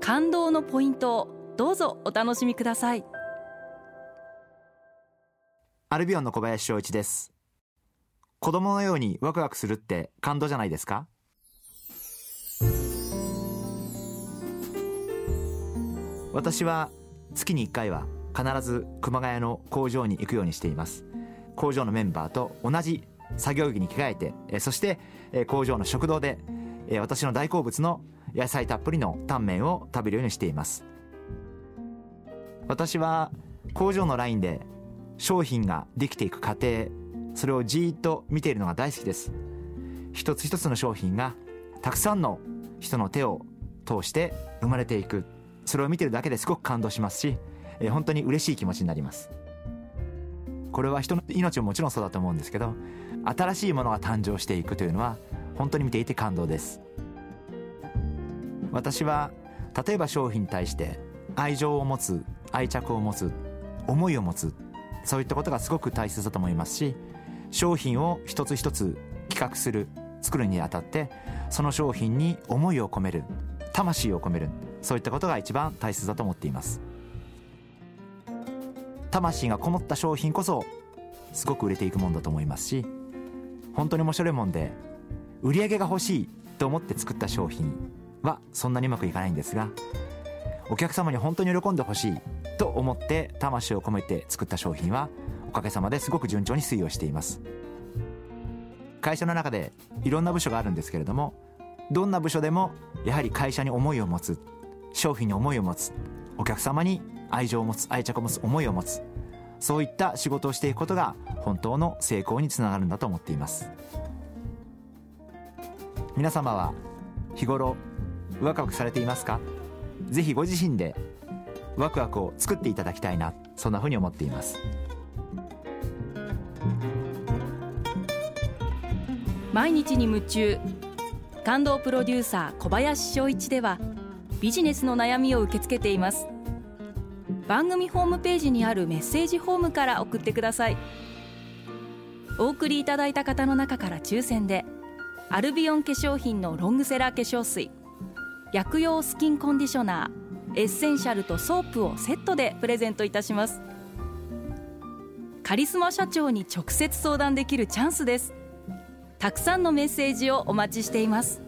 感動のポイントをどうぞお楽しみくださいアルビオンの小林翔一です。子供のようにワクワクするって感動じゃないですか？私は月に1回は必ず熊谷の工場に行くようにしています。工場のメンバーと同じ作業着に着替えて、えそしてえ工場の食堂でえ私の大好物の野菜たっぷりのタンメンを食べるようにしています。私は工場のラインで商品ができていく過程それをじーっと見ているのが大好きです。一つ一つの商品がたくさんの人の手を通して生まれていく。それを見てるだけですごく感動しますし、えー本当に嬉しい気持ちになります。これは人の命ももちろんそうだと思うんですけど新しいものが誕生していくというのは本当に見ていて感動です。私は例えば商品に対して愛情を持つ愛着を持つ思いを持つそういったことがすごく大切だと思いますし商品を一つ一つ企画する作るにあたってその商品に思いを込める魂を込めるそういったことが一番大切だと思っています。魂がこもった商品こそすごく売れていくもんだと思いますし本当に面白いもんで売り上げが欲しいと思って作った商品はそんなにうまくいかないんですがお客様に本当に喜んでほしいと思って魂を込めて作った商品はおかげさまですごく順調に推移をしています。会社の中でいろんな部署があるんですけれどもどんな部署でもやはり会社に思いを持つ商品に思いを持つお客様に愛情を持つ愛着を持つ思いを持つそういった仕事をしていくことが本当の成功につながるんだと思っています。皆様は日頃ワクワクされていますか？ぜひご自身でワクワクを作っていただきたいなそんなふうに思っています。毎日に夢中感動プロデューサー小林翔一ではビジネスの悩みを受け付けています。番組ホームページにあるメッセージフォームから送ってください。お送りいただいた方の中から抽選でアルビオン化粧品のロングセラー化粧水薬用スキンコンディショナーエッセンシャルとソープをセットでプレゼントいたします。カリスマ社長に直接相談できるチャンスです。たくさんのメッセージをお待ちしています。